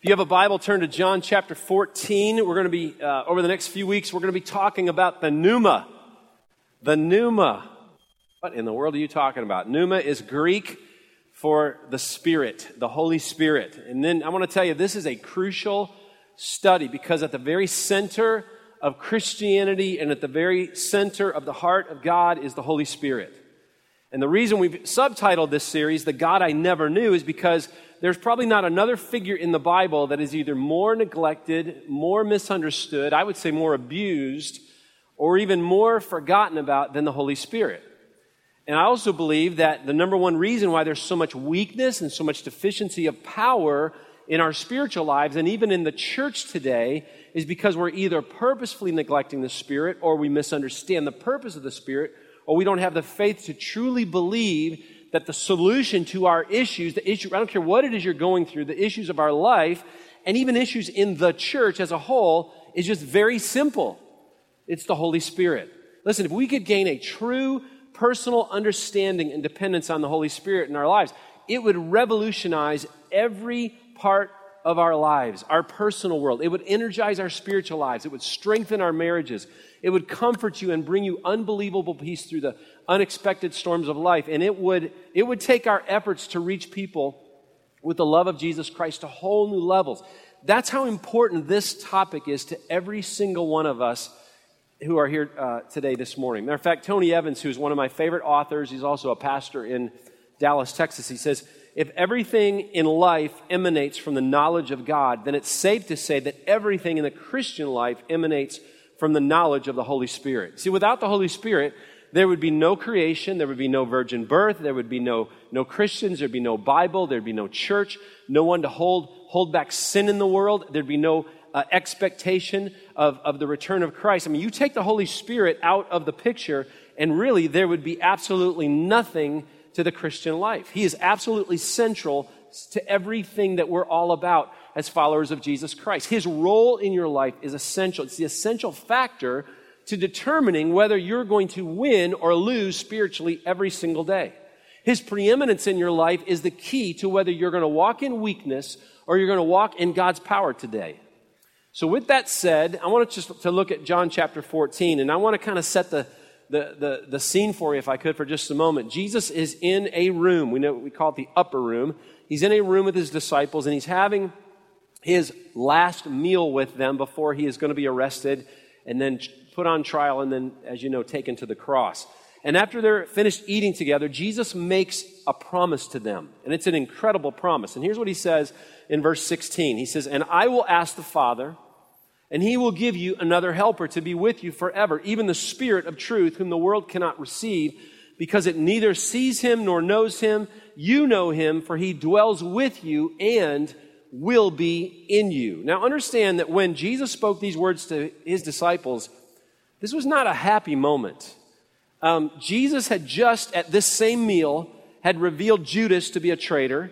If you have a Bible, turn to John chapter 14. We're going to be, uh, over the next few weeks, we're going to be talking about the pneuma. The pneuma. What in the world are you talking about? Pneuma is Greek for the Spirit, the Holy Spirit. And then I want to tell you, this is a crucial study because at the very center of Christianity and at the very center of the heart of God is the Holy Spirit. And the reason we've subtitled this series, The God I Never Knew, is because there's probably not another figure in the Bible that is either more neglected, more misunderstood, I would say more abused, or even more forgotten about than the Holy Spirit. And I also believe that the number one reason why there's so much weakness and so much deficiency of power in our spiritual lives and even in the church today is because we're either purposefully neglecting the Spirit or we misunderstand the purpose of the Spirit or we don't have the faith to truly believe that the solution to our issues, the issue, I don't care what it is you're going through, the issues of our life, and even issues in the church as a whole, is just very simple. It's the Holy Spirit. Listen, if we could gain a true personal understanding and dependence on the Holy Spirit in our lives, it would revolutionize every part of our lives, our personal world. It would energize our spiritual lives. It would strengthen our marriages. It would comfort you and bring you unbelievable peace through the unexpected storms of life. And it would, it would take our efforts to reach people with the love of Jesus Christ to whole new levels. That's how important this topic is to every single one of us who are here uh, today this morning. Matter of fact, Tony Evans, who's one of my favorite authors, he's also a pastor in Dallas, Texas, he says, if everything in life emanates from the knowledge of God, then it's safe to say that everything in the Christian life emanates from the knowledge of the Holy Spirit. See, without the Holy Spirit, there would be no creation, there would be no virgin birth, there would be no, no Christians, there'd be no Bible, there'd be no church, no one to hold, hold back sin in the world, there'd be no uh, expectation of, of the return of Christ. I mean, you take the Holy Spirit out of the picture, and really there would be absolutely nothing to the Christian life. He is absolutely central to everything that we're all about as followers of Jesus Christ. His role in your life is essential. It's the essential factor to determining whether you're going to win or lose spiritually every single day. His preeminence in your life is the key to whether you're going to walk in weakness or you're going to walk in God's power today. So, with that said, I want to just to look at John chapter 14, and I want to kind of set the, the, the, the scene for you, if I could, for just a moment. Jesus is in a room. We know we call it the upper room. He's in a room with his disciples, and he's having his last meal with them before he is going to be arrested and then put on trial and then, as you know, taken to the cross. And after they're finished eating together, Jesus makes a promise to them. And it's an incredible promise. And here's what he says in verse 16 He says, And I will ask the Father, and he will give you another helper to be with you forever, even the Spirit of truth, whom the world cannot receive, because it neither sees him nor knows him. You know him, for he dwells with you and will be in you. Now, understand that when Jesus spoke these words to his disciples, this was not a happy moment. Um, Jesus had just, at this same meal, had revealed Judas to be a traitor.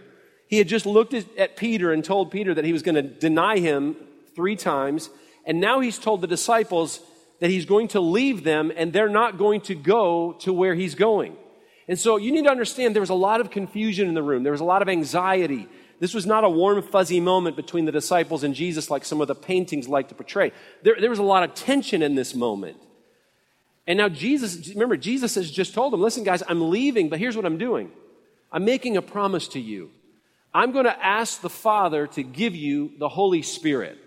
He had just looked at, at Peter and told Peter that he was going to deny him three times. And now he's told the disciples that he's going to leave them and they're not going to go to where he's going. And so you need to understand there was a lot of confusion in the room. There was a lot of anxiety. This was not a warm, fuzzy moment between the disciples and Jesus like some of the paintings like to portray. There, there was a lot of tension in this moment. And now Jesus, remember, Jesus has just told them, listen, guys, I'm leaving, but here's what I'm doing. I'm making a promise to you. I'm going to ask the Father to give you the Holy Spirit.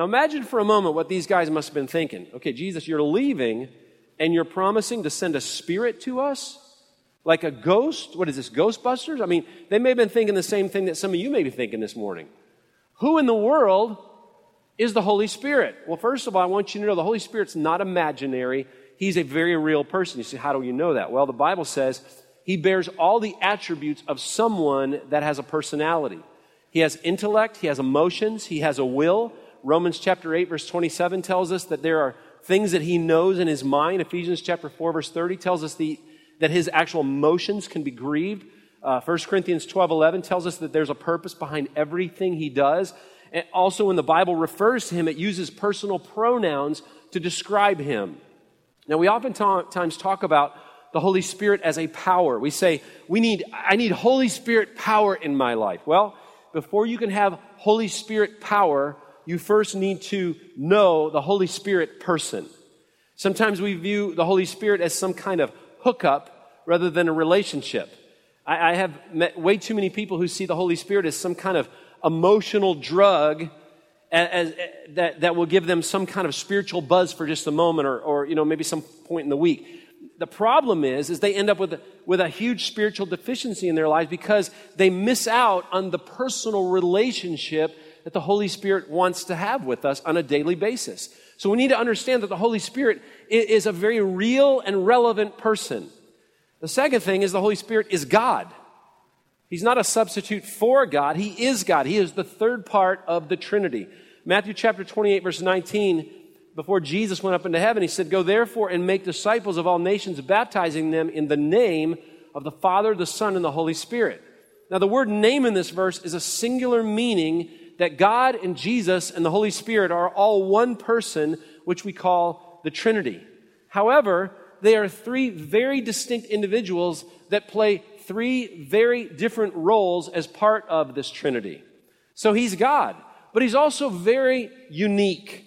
Now imagine for a moment what these guys must have been thinking. Okay, Jesus, you're leaving and you're promising to send a spirit to us? Like a ghost? What is this, Ghostbusters? I mean, they may have been thinking the same thing that some of you may be thinking this morning. Who in the world is the Holy Spirit? Well, first of all, I want you to know the Holy Spirit's not imaginary. He's a very real person. You say, how do you know that? Well, the Bible says he bears all the attributes of someone that has a personality. He has intellect, he has emotions, he has a will, Romans chapter 8, verse 27 tells us that there are things that he knows in his mind. Ephesians chapter 4, verse 30 tells us the, that his actual motions can be grieved. Uh, 1 Corinthians 12, 11 tells us that there's a purpose behind everything he does. And also, when the Bible refers to him, it uses personal pronouns to describe him. Now, we oftentimes talk about the Holy Spirit as a power. We say, we need, I need Holy Spirit power in my life. Well, before you can have Holy Spirit power, you first need to know the Holy Spirit person. Sometimes we view the Holy Spirit as some kind of hookup rather than a relationship. I, I have met way too many people who see the Holy Spirit as some kind of emotional drug as, as, that, that will give them some kind of spiritual buzz for just a moment or, or you know, maybe some point in the week. The problem is, is they end up with with a huge spiritual deficiency in their lives because they miss out on the personal relationship that the Holy Spirit wants to have with us on a daily basis. So we need to understand that the Holy Spirit is a very real and relevant person. The second thing is the Holy Spirit is God. He's not a substitute for God. He is God. He is the third part of the Trinity. Matthew chapter 28, verse 19, before Jesus went up into heaven, he said, Go therefore and make disciples of all nations, baptizing them in the name of the Father, the Son, and the Holy Spirit. Now, the word name in this verse is a singular meaning that God and Jesus and the Holy Spirit are all one person, which we call the Trinity. However, they are three very distinct individuals that play three very different roles as part of this Trinity. So he's God, but he's also very unique.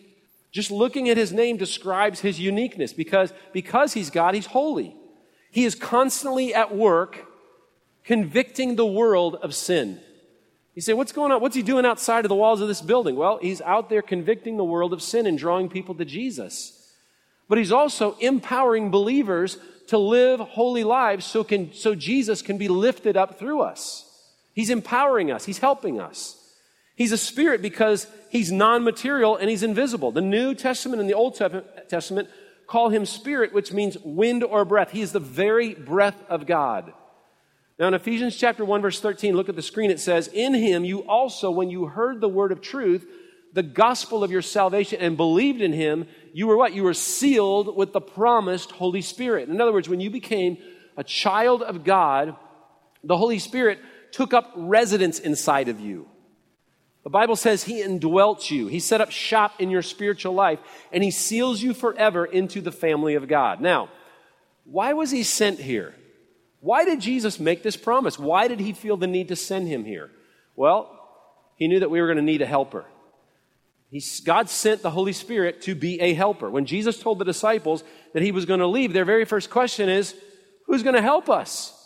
Just looking at his name describes his uniqueness because, because he's God, he's holy. He is constantly at work convicting the world of sin. You say, what's going on? What's he doing outside of the walls of this building? Well, he's out there convicting the world of sin and drawing people to Jesus but he's also empowering believers to live holy lives so, can, so Jesus can be lifted up through us. He's empowering us, he's helping us. He's a spirit because he's non material and he's invisible. The New Testament and the Old Testament call him spirit, which means wind or breath. He is the very breath of God. Now, in Ephesians chapter 1, verse 13, look at the screen. It says, In him you also, when you heard the word of truth, the gospel of your salvation, and believed in him, you were what? You were sealed with the promised Holy Spirit. In other words, when you became a child of God, the Holy Spirit took up residence inside of you. The Bible says He indwelt you. He set up shop in your spiritual life, and He seals you forever into the family of God. Now, why was He sent here? Why did Jesus make this promise? Why did He feel the need to send Him here? Well, He knew that we were going to need a helper. He, God sent the Holy Spirit to be a helper. When Jesus told the disciples that he was going to leave, their very first question is who's going to help us?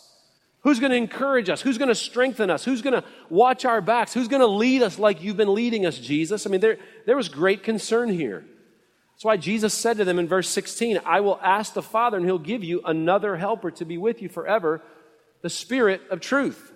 Who's going to encourage us? Who's going to strengthen us? Who's going to watch our backs? Who's going to lead us like you've been leading us, Jesus? I mean, there, there was great concern here. That's why Jesus said to them in verse 16, I will ask the Father, and he'll give you another helper to be with you forever, the Spirit of truth.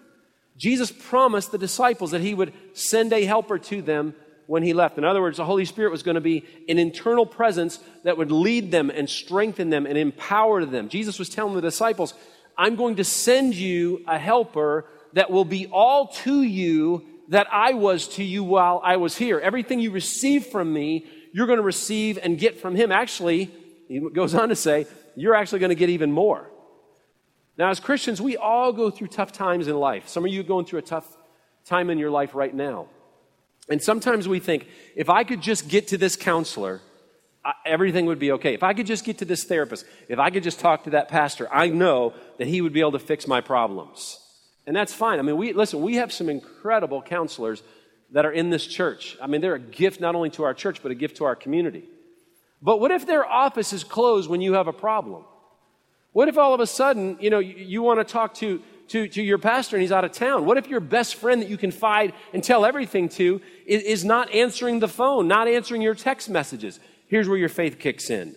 Jesus promised the disciples that he would send a helper to them when he left. In other words, the Holy Spirit was going to be an internal presence that would lead them and strengthen them and empower them. Jesus was telling the disciples, I'm going to send you a helper that will be all to you that I was to you while I was here. Everything you receive from me, you're going to receive and get from him. Actually, he goes on to say, you're actually going to get even more. Now, as Christians, we all go through tough times in life. Some of you are going through a tough time in your life right now. And sometimes we think, if I could just get to this counselor, everything would be okay. If I could just get to this therapist, if I could just talk to that pastor, I know that he would be able to fix my problems. And that's fine. I mean, we, listen, we have some incredible counselors that are in this church. I mean, they're a gift not only to our church, but a gift to our community. But what if their office is closed when you have a problem? What if all of a sudden, you know, you, you want to talk to to, to your pastor and he's out of town? What if your best friend that you confide and tell everything to is, is not answering the phone, not answering your text messages? Here's where your faith kicks in.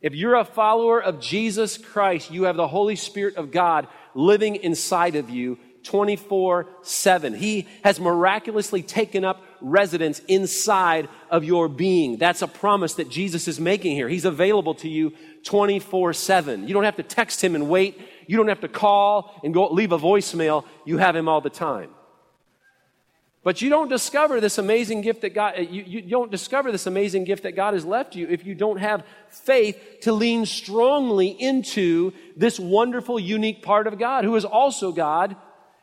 If you're a follower of Jesus Christ, you have the Holy Spirit of God living inside of you 24 7. He has miraculously taken up residence inside of your being. That's a promise that Jesus is making here. He's available to you 24 7. You don't have to text him and wait you don't have to call and go leave a voicemail. You have Him all the time. But you don't discover this amazing gift that God, you, you don't discover this amazing gift that God has left you if you don't have faith to lean strongly into this wonderful, unique part of God who is also God.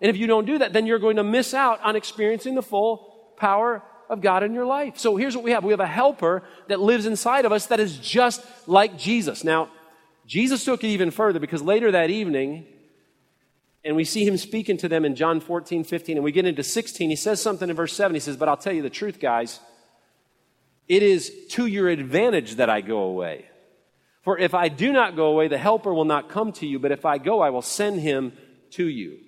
And if you don't do that, then you're going to miss out on experiencing the full power of God in your life. So here's what we have. We have a helper that lives inside of us that is just like Jesus. Now, Jesus took it even further because later that evening, And we see him speaking to them in John 14, 15. And we get into 16. He says something in verse 7. He says, But I'll tell you the truth, guys. It is to your advantage that I go away. For if I do not go away, the Helper will not come to you. But if I go, I will send him to you.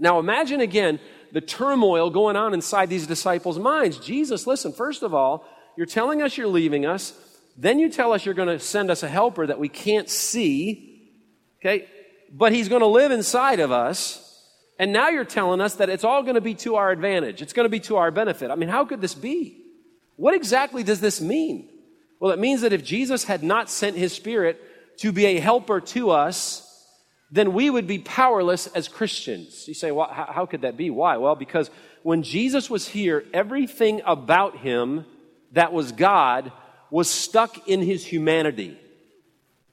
Now imagine again the turmoil going on inside these disciples' minds. Jesus, listen, first of all, you're telling us you're leaving us. Then you tell us you're going to send us a helper that we can't see. Okay? But he's going to live inside of us. And now you're telling us that it's all going to be to our advantage. It's going to be to our benefit. I mean, how could this be? What exactly does this mean? Well, it means that if Jesus had not sent his spirit to be a helper to us, then we would be powerless as Christians. You say, well, how could that be? Why? Well, because when Jesus was here, everything about him that was God was stuck in his humanity.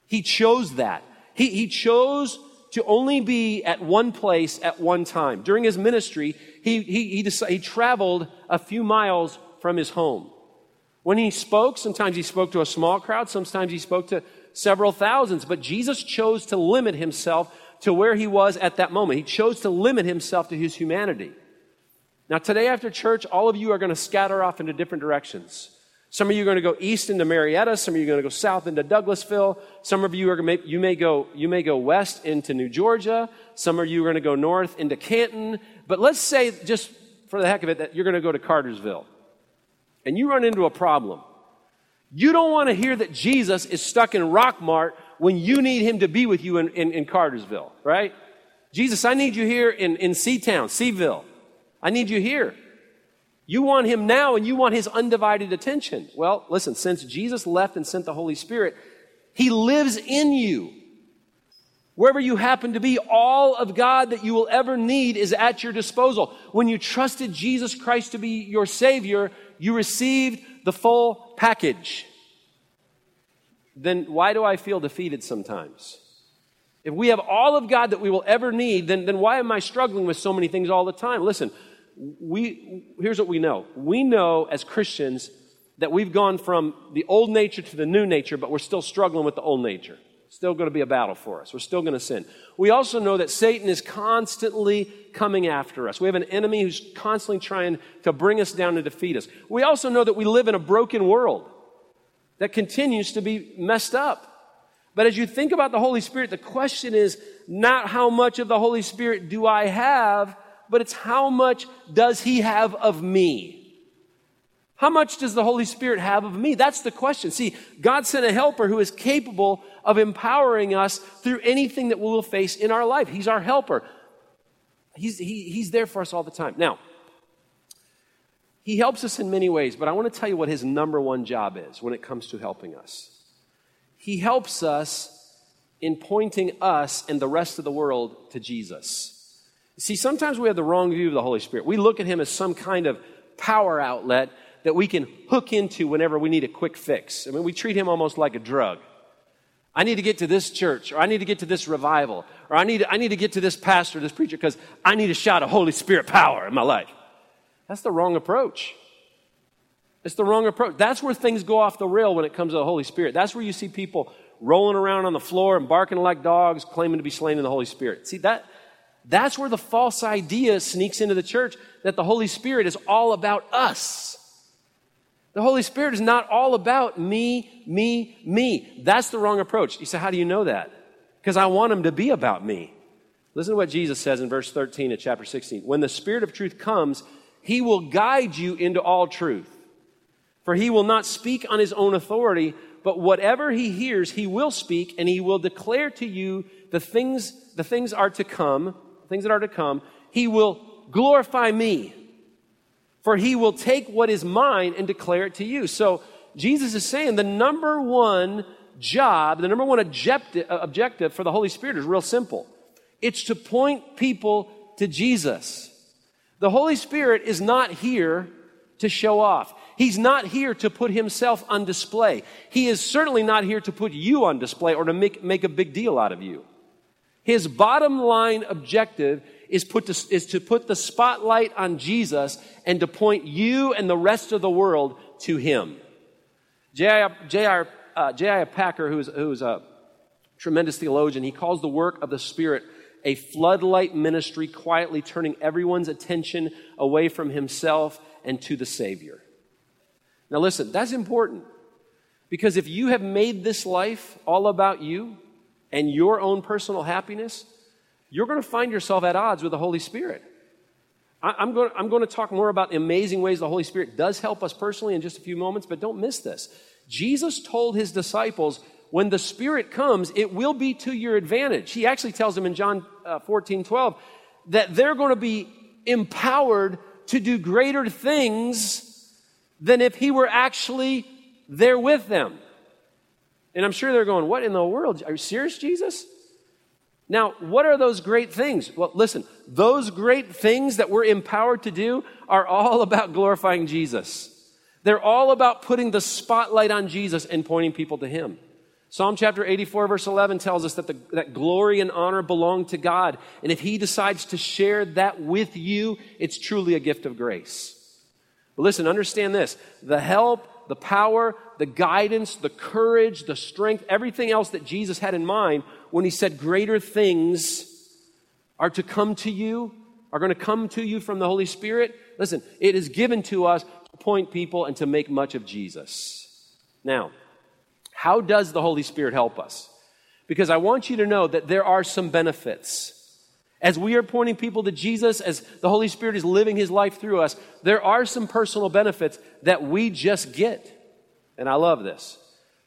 He chose that. He, he chose to only be at one place at one time. During his ministry, he, he, he, decided, he traveled a few miles from his home. When he spoke, sometimes he spoke to a small crowd, sometimes he spoke to several thousands, but Jesus chose to limit himself to where he was at that moment. He chose to limit himself to his humanity. Now, today after church, all of you are going to scatter off into different directions. Some of you are going to go east into Marietta. Some of you are going to go south into Douglasville. Some of you are going to, you may go, you may go west into New Georgia. Some of you are going to go north into Canton. But let's say, just for the heck of it, that you're going to go to Cartersville. And you run into a problem. You don't want to hear that Jesus is stuck in Rockmart when you need him to be with you in, in, in Cartersville, right? Jesus, I need you here in, in Seatown, Seville. I need you here. You want him now and you want his undivided attention. Well, listen, since Jesus left and sent the Holy Spirit, he lives in you. Wherever you happen to be, all of God that you will ever need is at your disposal. When you trusted Jesus Christ to be your Savior, you received the full package. Then why do I feel defeated sometimes? If we have all of God that we will ever need, then, then why am I struggling with so many things all the time? Listen, we, here's what we know. We know as Christians that we've gone from the old nature to the new nature, but we're still struggling with the old nature. Still going to be a battle for us. We're still going to sin. We also know that Satan is constantly coming after us. We have an enemy who's constantly trying to bring us down and defeat us. We also know that we live in a broken world that continues to be messed up. But as you think about the Holy Spirit, the question is not how much of the Holy Spirit do I have, but it's how much does he have of me? How much does the Holy Spirit have of me? That's the question. See, God sent a helper who is capable of empowering us through anything that we will face in our life. He's our helper. He's, he, he's there for us all the time. Now, he helps us in many ways, but I want to tell you what his number one job is when it comes to helping us. He helps us in pointing us and the rest of the world to Jesus. See, sometimes we have the wrong view of the Holy Spirit. We look at him as some kind of power outlet that we can hook into whenever we need a quick fix. I mean, we treat him almost like a drug. I need to get to this church, or I need to get to this revival, or I need, I need to get to this pastor, this preacher, because I need a shot of Holy Spirit power in my life. That's the wrong approach. It's the wrong approach. That's where things go off the rail when it comes to the Holy Spirit. That's where you see people rolling around on the floor and barking like dogs, claiming to be slain in the Holy Spirit. See, that, that's where the false idea sneaks into the church that the Holy Spirit is all about us. The Holy Spirit is not all about me, me, me. That's the wrong approach. You say, How do you know that? Because I want him to be about me. Listen to what Jesus says in verse 13 of chapter 16. When the Spirit of truth comes, he will guide you into all truth. For he will not speak on his own authority, but whatever he hears, he will speak, and he will declare to you the things, the things are to come things that are to come, he will glorify me. For he will take what is mine and declare it to you. So Jesus is saying the number one job, the number one objective, objective for the Holy Spirit is real simple. It's to point people to Jesus. The Holy Spirit is not here to show off. He's not here to put himself on display. He is certainly not here to put you on display or to make, make a big deal out of you. His bottom line objective is, put to, is to put the spotlight on Jesus and to point you and the rest of the world to Him. J.I. Uh, Packer, who's, who's a tremendous theologian, he calls the work of the Spirit a floodlight ministry, quietly turning everyone's attention away from himself and to the Savior. Now, listen, that's important because if you have made this life all about you and your own personal happiness, you're going to find yourself at odds with the Holy Spirit. I'm going, I'm going to talk more about the amazing ways the Holy Spirit does help us personally in just a few moments, but don't miss this. Jesus told his disciples, when the Spirit comes, it will be to your advantage. He actually tells them in John uh, 14, 12, that they're going to be empowered to do greater things than if he were actually there with them. And I'm sure they're going, What in the world? Are you serious, Jesus? Now, what are those great things? Well, listen, those great things that we're empowered to do are all about glorifying Jesus. They're all about putting the spotlight on Jesus and pointing people to Him. Psalm chapter 84, verse 11 tells us that, the, that glory and honor belong to God. And if He decides to share that with you, it's truly a gift of grace. But listen, understand this the help, the power, the guidance, the courage, the strength, everything else that Jesus had in mind when he said, Greater things are to come to you, are going to come to you from the Holy Spirit. Listen, it is given to us to point people and to make much of Jesus. Now, how does the Holy Spirit help us? Because I want you to know that there are some benefits. As we are pointing people to Jesus, as the Holy Spirit is living his life through us, there are some personal benefits that we just get. And I love this.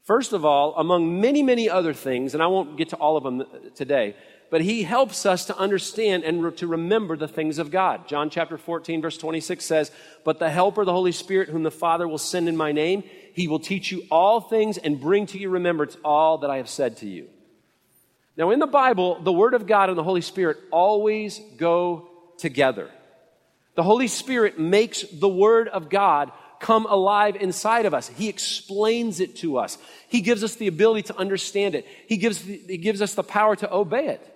First of all, among many, many other things, and I won't get to all of them today, but he helps us to understand and re- to remember the things of God. John chapter 14, verse 26 says, But the Helper, the Holy Spirit, whom the Father will send in my name, he will teach you all things and bring to your remembrance all that I have said to you. Now, in the Bible, the Word of God and the Holy Spirit always go together. The Holy Spirit makes the Word of God come alive inside of us. He explains it to us. He gives us the ability to understand it. He gives, he gives us the power to obey it.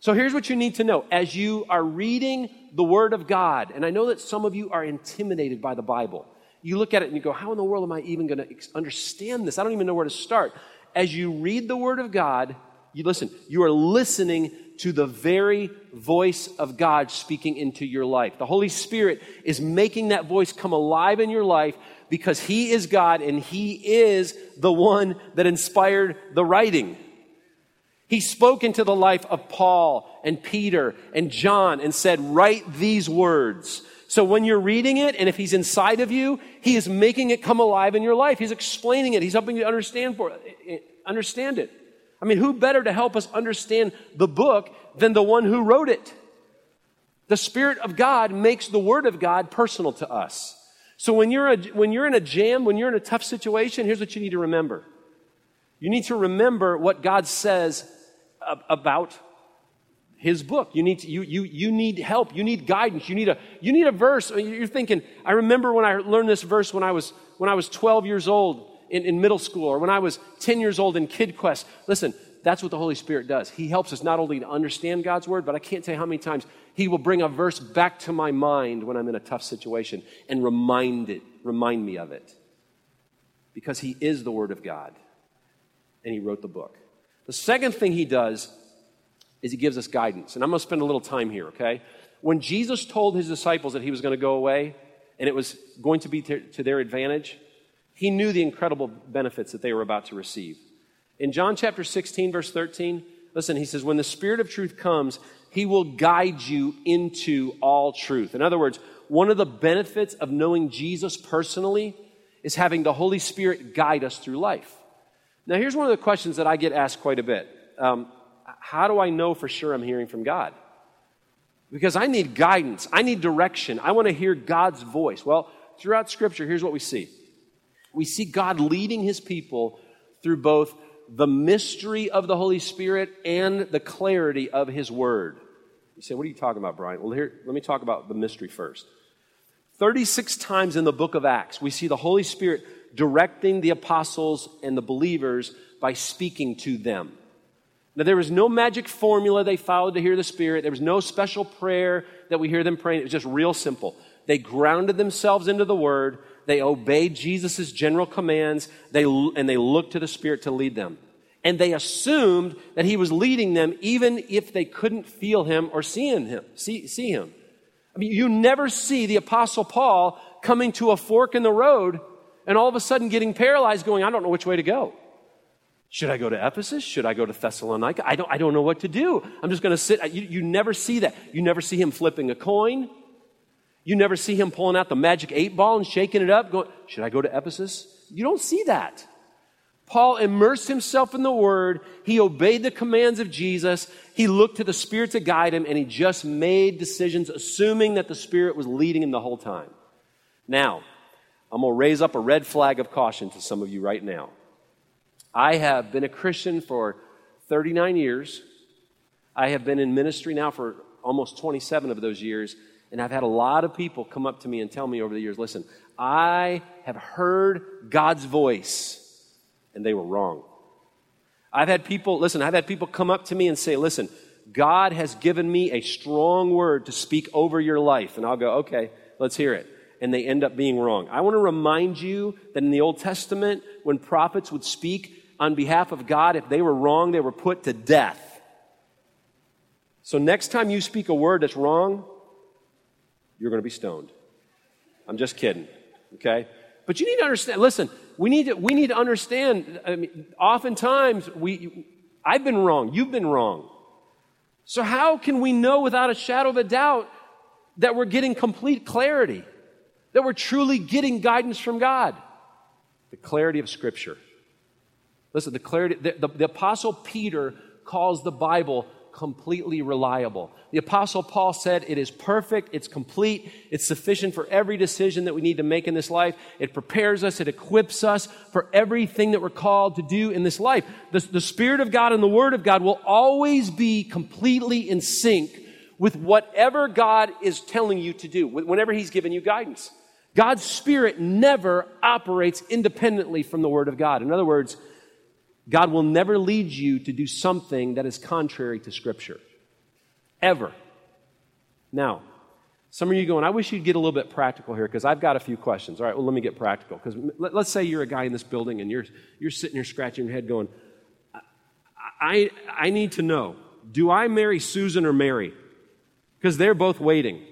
So here's what you need to know. As you are reading the Word of God, and I know that some of you are intimidated by the Bible, you look at it and you go, How in the world am I even going to understand this? I don't even know where to start. As you read the Word of God, you listen, you are listening to the very voice of God speaking into your life. The Holy Spirit is making that voice come alive in your life because He is God and He is the one that inspired the writing. He spoke into the life of Paul and Peter and John and said, Write these words. So when you're reading it, and if He's inside of you, He is making it come alive in your life. He's explaining it. He's helping you understand for eh, understand it. I mean, who better to help us understand the book than the one who wrote it? The Spirit of God makes the Word of God personal to us. So when you're, a, when you're in a jam, when you're in a tough situation, here's what you need to remember. You need to remember what God says about his book. You need, to, you, you, you need help. You need guidance. You need a, you need a verse. You're thinking, I remember when I learned this verse when I was, when I was 12 years old in, in middle school or when I was 10 years old in Kid Quest. Listen, that's what the Holy Spirit does. He helps us not only to understand God's word, but I can't tell you how many times He will bring a verse back to my mind when I'm in a tough situation and remind it, remind me of it. Because He is the Word of God and He wrote the book. The second thing He does is He gives us guidance. And I'm going to spend a little time here, okay? When Jesus told His disciples that He was going to go away and it was going to be to, to their advantage, he knew the incredible benefits that they were about to receive. In John chapter 16, verse 13, listen, he says, When the Spirit of truth comes, he will guide you into all truth. In other words, one of the benefits of knowing Jesus personally is having the Holy Spirit guide us through life. Now, here's one of the questions that I get asked quite a bit um, How do I know for sure I'm hearing from God? Because I need guidance, I need direction, I want to hear God's voice. Well, throughout Scripture, here's what we see we see God leading his people through both the mystery of the Holy Spirit and the clarity of his word. You say, What are you talking about, Brian? Well, here, let me talk about the mystery first. 36 times in the book of Acts, we see the Holy Spirit directing the apostles and the believers by speaking to them. Now, there was no magic formula they followed to hear the Spirit. There was no special prayer that we hear them praying. It was just real simple. They grounded themselves into the Word they obeyed Jesus' general commands, they, and they looked to the Spirit to lead them. And they assumed that he was leading them even if they couldn't feel him or see him, see, see him. I mean, you never see the apostle Paul coming to a fork in the road and all of a sudden getting paralyzed going, I don't know which way to go. Should I go to Ephesus? Should I go to Thessalonica? I don't, I don't know what to do. I'm just going to sit. You, you never see that. You never see him flipping a coin. You never see him pulling out the magic eight ball and shaking it up, going, Should I go to Ephesus? You don't see that. Paul immersed himself in the Word. He obeyed the commands of Jesus. He looked to the Spirit to guide him, and he just made decisions, assuming that the Spirit was leading him the whole time. Now, I'm going to raise up a red flag of caution to some of you right now. I have been a Christian for 39 years. I have been in ministry now for almost 27 of those years. And I've had a lot of people come up to me and tell me over the years listen, I have heard God's voice, and they were wrong. I've had people, listen, I've had people come up to me and say, listen, God has given me a strong word to speak over your life. And I'll go, okay, let's hear it. And they end up being wrong. I want to remind you that in the Old Testament, when prophets would speak, on behalf of God, if they were wrong, they were put to death. So next time you speak a word that's wrong, you're going to be stoned. I'm just kidding, okay? But you need to understand, listen, we need to, we need to understand, I mean, oftentimes we, I've been wrong, you've been wrong. So how can we know without a shadow of a doubt that we're getting complete clarity? That we're truly getting guidance from God? The clarity of Scripture. Listen, the clarity, the, the, the apostle Peter calls the Bible completely reliable. The apostle Paul said it is perfect, it's complete, it's sufficient for every decision that we need to make in this life. It prepares us, it equips us for everything that we're called to do in this life. The, the Spirit of God and the Word of God will always be completely in sync with whatever God is telling you to do, whenever He's given you guidance. God's Spirit never operates independently from the Word of God. In other words, God will never lead you to do something that is contrary to Scripture. Ever. Now, some of you going, I wish you'd get a little bit practical here because I've got a few questions. All right, well, let me get practical. Because let, us say you're a guy in this building and you're, you're sitting here scratching your head going, I, I need to know do I marry Susan or Mary? Because they're both waiting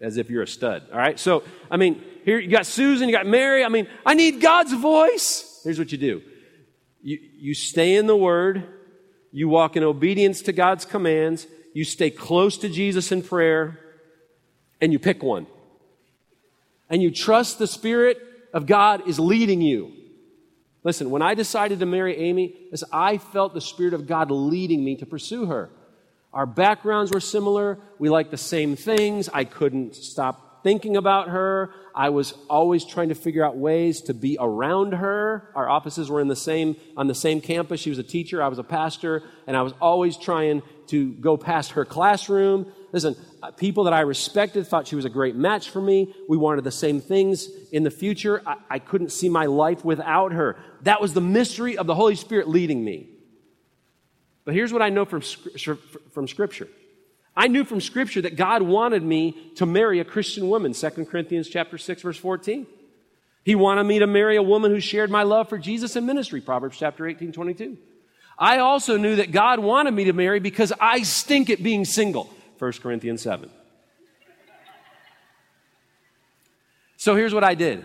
as if you're a stud. All right, so, I mean, here you got Susan, you got Mary. I mean, I need God's voice. Here's what you do you, you stay in the Word, you walk in obedience to God's commands, you stay close to Jesus in prayer, and you pick one. And you trust the Spirit of God is leading you. Listen, when I decided to marry Amy, I felt the Spirit of God leading me to pursue her. Our backgrounds were similar. We liked the same things. I couldn't stop thinking about her. I was always trying to figure out ways to be around her. Our offices were in the same, on the same campus. She was a teacher, I was a pastor, and I was always trying to go past her classroom. Listen, uh, people that I respected thought she was a great match for me. We wanted the same things in the future. I, I couldn't see my life without her. That was the mystery of the Holy Spirit leading me. But here's what I know from, from Scripture I knew from scripture that God wanted me to marry a Christian woman, 2 Corinthians chapter 6 verse 14. He wanted me to marry a woman who shared my love for Jesus in ministry, Proverbs chapter 18, 22. I also knew that God wanted me to marry because I stink at being single, 1 Corinthians 7. So here's what I did.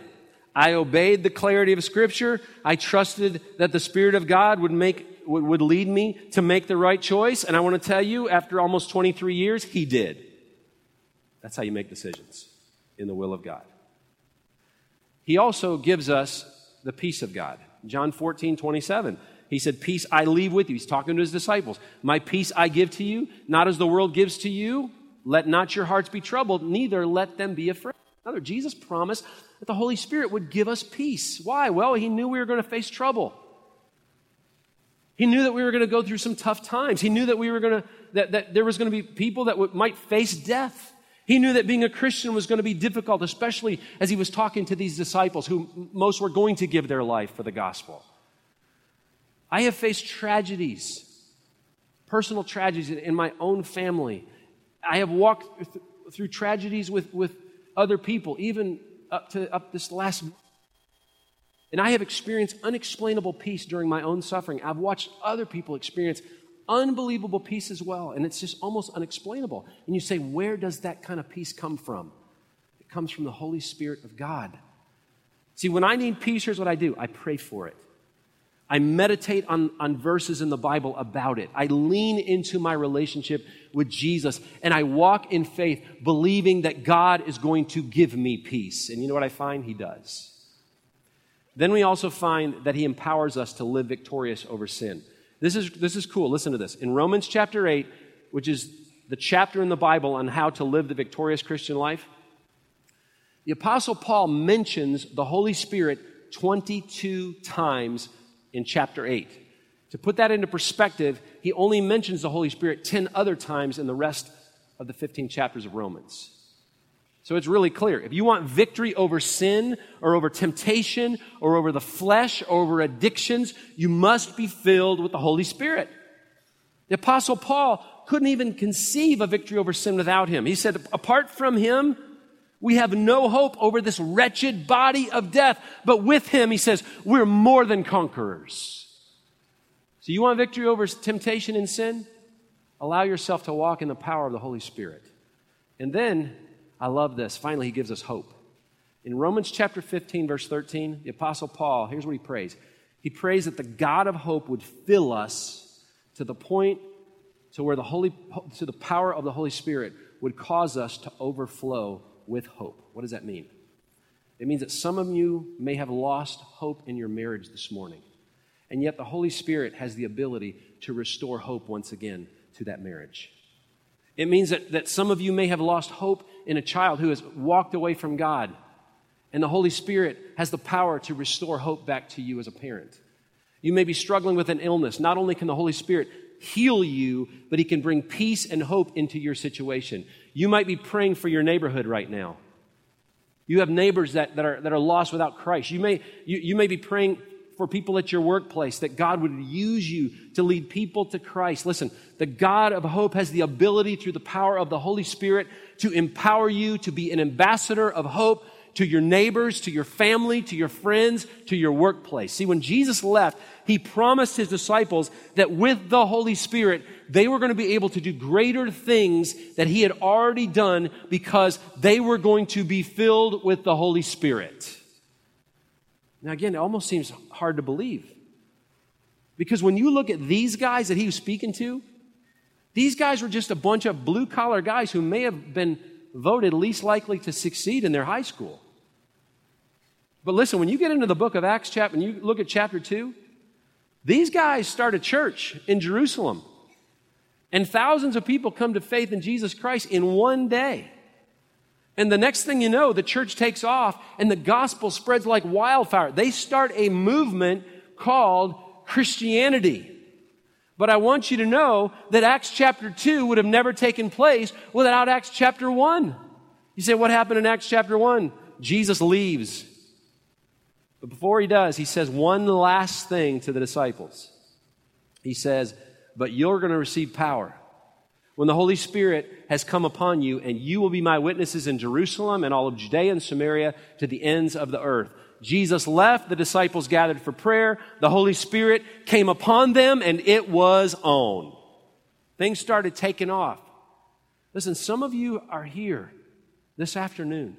I obeyed the clarity of Scripture. I trusted that the Spirit of God would make would lead me to make the right choice. And I want to tell you, after almost 23 years, he did. That's how you make decisions in the will of God. He also gives us the peace of God. John 14, 27. He said, Peace I leave with you. He's talking to his disciples. My peace I give to you, not as the world gives to you. Let not your hearts be troubled, neither let them be afraid. Another, Jesus promised that the Holy Spirit would give us peace. Why? Well, he knew we were going to face trouble. He knew that we were going to go through some tough times. He knew that we were going to, that, that there was going to be people that w- might face death. He knew that being a Christian was going to be difficult, especially as he was talking to these disciples who most were going to give their life for the gospel. I have faced tragedies, personal tragedies in my own family. I have walked th- through tragedies with, with other people, even up to up this last And I have experienced unexplainable peace during my own suffering. I've watched other people experience unbelievable peace as well. And it's just almost unexplainable. And you say, where does that kind of peace come from? It comes from the Holy Spirit of God. See, when I need peace, here's what I do I pray for it. I meditate on, on verses in the Bible about it. I lean into my relationship with Jesus and I walk in faith, believing that God is going to give me peace. And you know what I find? He does. Then we also find that He empowers us to live victorious over sin. This is, this is cool. Listen to this. In Romans chapter 8, which is the chapter in the Bible on how to live the victorious Christian life, the Apostle Paul mentions the Holy Spirit 22 times in chapter 8. To put that into perspective, he only mentions the Holy Spirit 10 other times in the rest of the 15 chapters of Romans. So it's really clear. If you want victory over sin or over temptation or over the flesh or over addictions, you must be filled with the Holy Spirit. The Apostle Paul couldn't even conceive a victory over sin without him. He said, apart from him, we have no hope over this wretched body of death. But with him, he says, we're more than conquerors. So you want victory over temptation and sin? Allow yourself to walk in the power of the Holy Spirit. And then, I love this. Finally, he gives us hope. In Romans chapter 15, verse 13, the Apostle Paul, here's what he prays. He prays that the God of hope would fill us to the point to where the Holy, to the power of the Holy Spirit would cause us to overflow with hope. What does that mean? It means that some of you may have lost hope in your marriage this morning. And yet the Holy Spirit has the ability to restore hope once again to that marriage. It means that, that some of you may have lost hope in a child who has walked away from God. And the Holy Spirit has the power to restore hope back to you as a parent. You may be struggling with an illness. Not only can the Holy Spirit heal you, but He can bring peace and hope into your situation. You might be praying for your neighborhood right now. You have neighbors that, that, are, that are lost without Christ. You may, you, you may be praying for people at your workplace that God would use you to lead people to Christ. Listen, the God of hope has the ability through the power of the Holy Spirit to empower you to be an ambassador of hope to your neighbors, to your family, to your friends, to your workplace. See, when Jesus left, he promised his disciples that with the Holy Spirit, they were going to be able to do greater things that he had already done because they were going to be filled with the Holy Spirit. Now, again, it almost seems hard to believe. Because when you look at these guys that he was speaking to, these guys were just a bunch of blue collar guys who may have been voted least likely to succeed in their high school. But listen, when you get into the book of Acts, chapter, and you look at chapter 2, these guys start a church in Jerusalem. And thousands of people come to faith in Jesus Christ in one day. And the next thing you know, the church takes off and the gospel spreads like wildfire. They start a movement called Christianity. But I want you to know that Acts chapter 2 would have never taken place without Acts chapter 1. You say, what happened in Acts chapter 1? Jesus leaves. But before he does, he says one last thing to the disciples. He says, but you're going to receive power when the Holy Spirit has come upon you, and you will be my witnesses in Jerusalem and all of Judea and Samaria to the ends of the earth. Jesus left, the disciples gathered for prayer, the Holy Spirit came upon them, and it was on. Things started taking off. Listen, some of you are here this afternoon,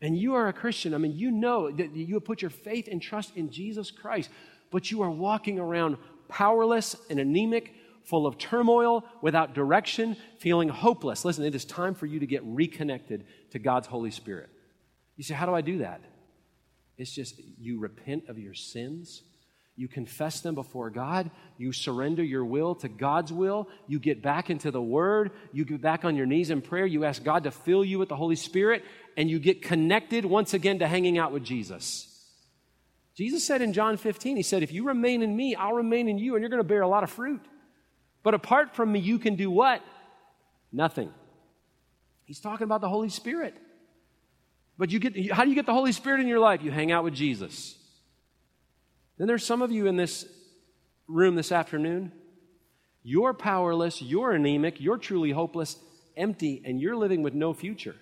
and you are a Christian. I mean, you know that you have put your faith and trust in Jesus Christ, but you are walking around powerless and anemic, full of turmoil, without direction, feeling hopeless. Listen, it is time for you to get reconnected to God's Holy Spirit. You say, How do I do that? It's just you repent of your sins. You confess them before God. You surrender your will to God's will. You get back into the Word. You get back on your knees in prayer. You ask God to fill you with the Holy Spirit. And you get connected once again to hanging out with Jesus. Jesus said in John 15, He said, If you remain in me, I'll remain in you, and you're going to bear a lot of fruit. But apart from me, you can do what? Nothing. He's talking about the Holy Spirit. But you get, how do you get the Holy Spirit in your life? You hang out with Jesus. Then there's some of you in this room this afternoon. You're powerless, you're anemic, you're truly hopeless, empty, and you're living with no future.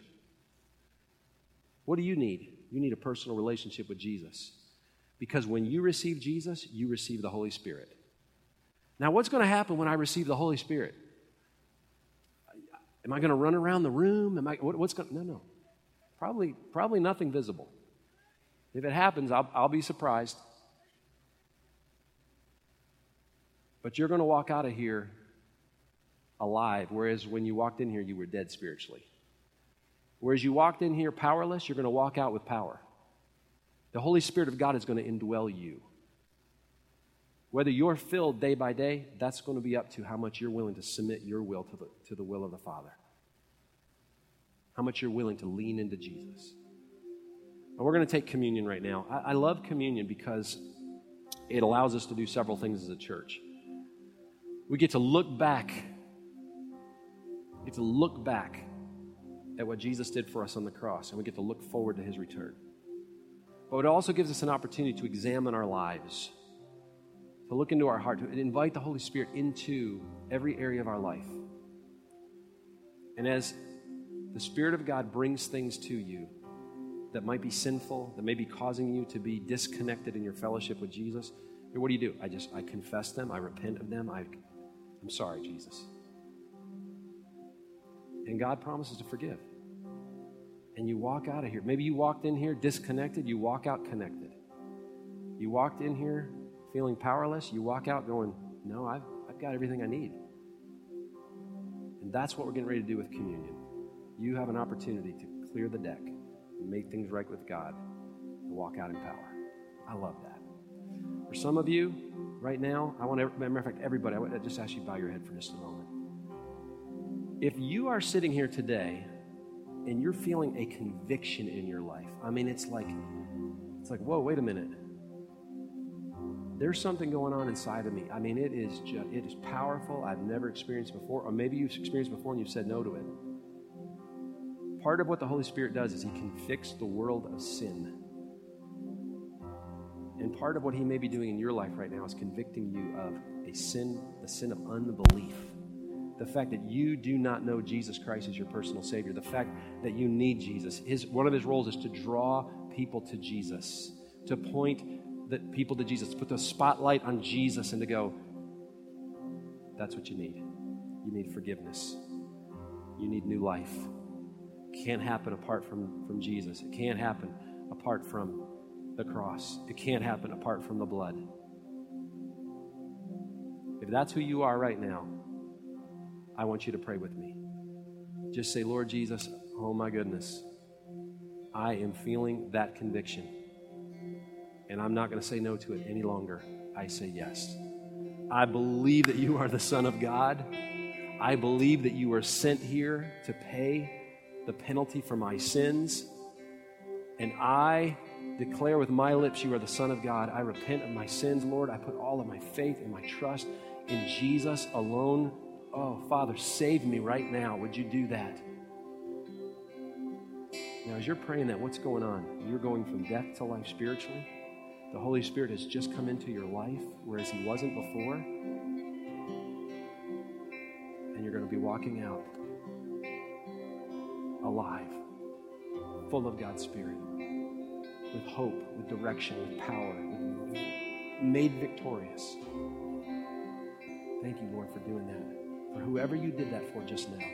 What do you need? You need a personal relationship with Jesus. Because when you receive Jesus, you receive the Holy Spirit. Now, what's going to happen when I receive the Holy Spirit? Am I going to run around the room? Am I, what, what's going? No, no. Probably, probably nothing visible. If it happens, I'll, I'll be surprised. But you're going to walk out of here alive, whereas when you walked in here, you were dead spiritually. Whereas you walked in here powerless, you're going to walk out with power. The Holy Spirit of God is going to indwell you. Whether you're filled day by day, that's going to be up to how much you're willing to submit your will to the, to the will of the Father. How much you're willing to lean into Jesus. And we're going to take communion right now. I, I love communion because it allows us to do several things as a church. We get to look back, we get to look back at what Jesus did for us on the cross, and we get to look forward to his return. But it also gives us an opportunity to examine our lives to look into our heart, to invite the Holy Spirit into every area of our life. And as the Spirit of God brings things to you that might be sinful, that may be causing you to be disconnected in your fellowship with Jesus, what do you do? I just I confess them, I repent of them, I I'm sorry, Jesus. And God promises to forgive. And you walk out of here. Maybe you walked in here disconnected, you walk out connected. You walked in here feeling powerless, you walk out going, No, I've, I've got everything I need. And that's what we're getting ready to do with communion. You have an opportunity to clear the deck make things right with God and walk out in power. I love that. For some of you, right now, I want to, matter of fact, everybody, I want to just ask you to bow your head for just a moment. If you are sitting here today and you're feeling a conviction in your life, I mean, it's like, it's like, whoa, wait a minute there's something going on inside of me. I mean, it is just, it is powerful. I've never experienced before, or maybe you've experienced before and you've said no to it. Part of what the Holy Spirit does is He convicts the world of sin. And part of what He may be doing in your life right now is convicting you of a sin, the sin of unbelief. The fact that you do not know Jesus Christ as your personal Savior. The fact that you need Jesus. His, one of His roles is to draw people to Jesus, to point that people to Jesus, to put the spotlight on Jesus and to go, that's what you need. You need forgiveness. You need new life. It can't happen apart from, from Jesus. It can't happen apart from the cross. It can't happen apart from the blood. If that's who you are right now, I want you to pray with me. Just say, Lord Jesus, oh my goodness, I am feeling that conviction and I'm not going to say no to it any longer. I say yes. I believe that you are the Son of God. I believe that you were sent here to pay the penalty for my sins. And I declare with my lips, You are the Son of God. I repent of my sins, Lord. I put all of my faith and my trust in Jesus alone. Oh, Father, save me right now. Would you do that? Now, as you're praying that, what's going on? You're going from death to life spiritually. The Holy Spirit has just come into your life, whereas He wasn't before. And you're going to be walking out alive, full of God's Spirit, with hope, with direction, with power, with made victorious. Thank you, Lord, for doing that. For whoever you did that for just now.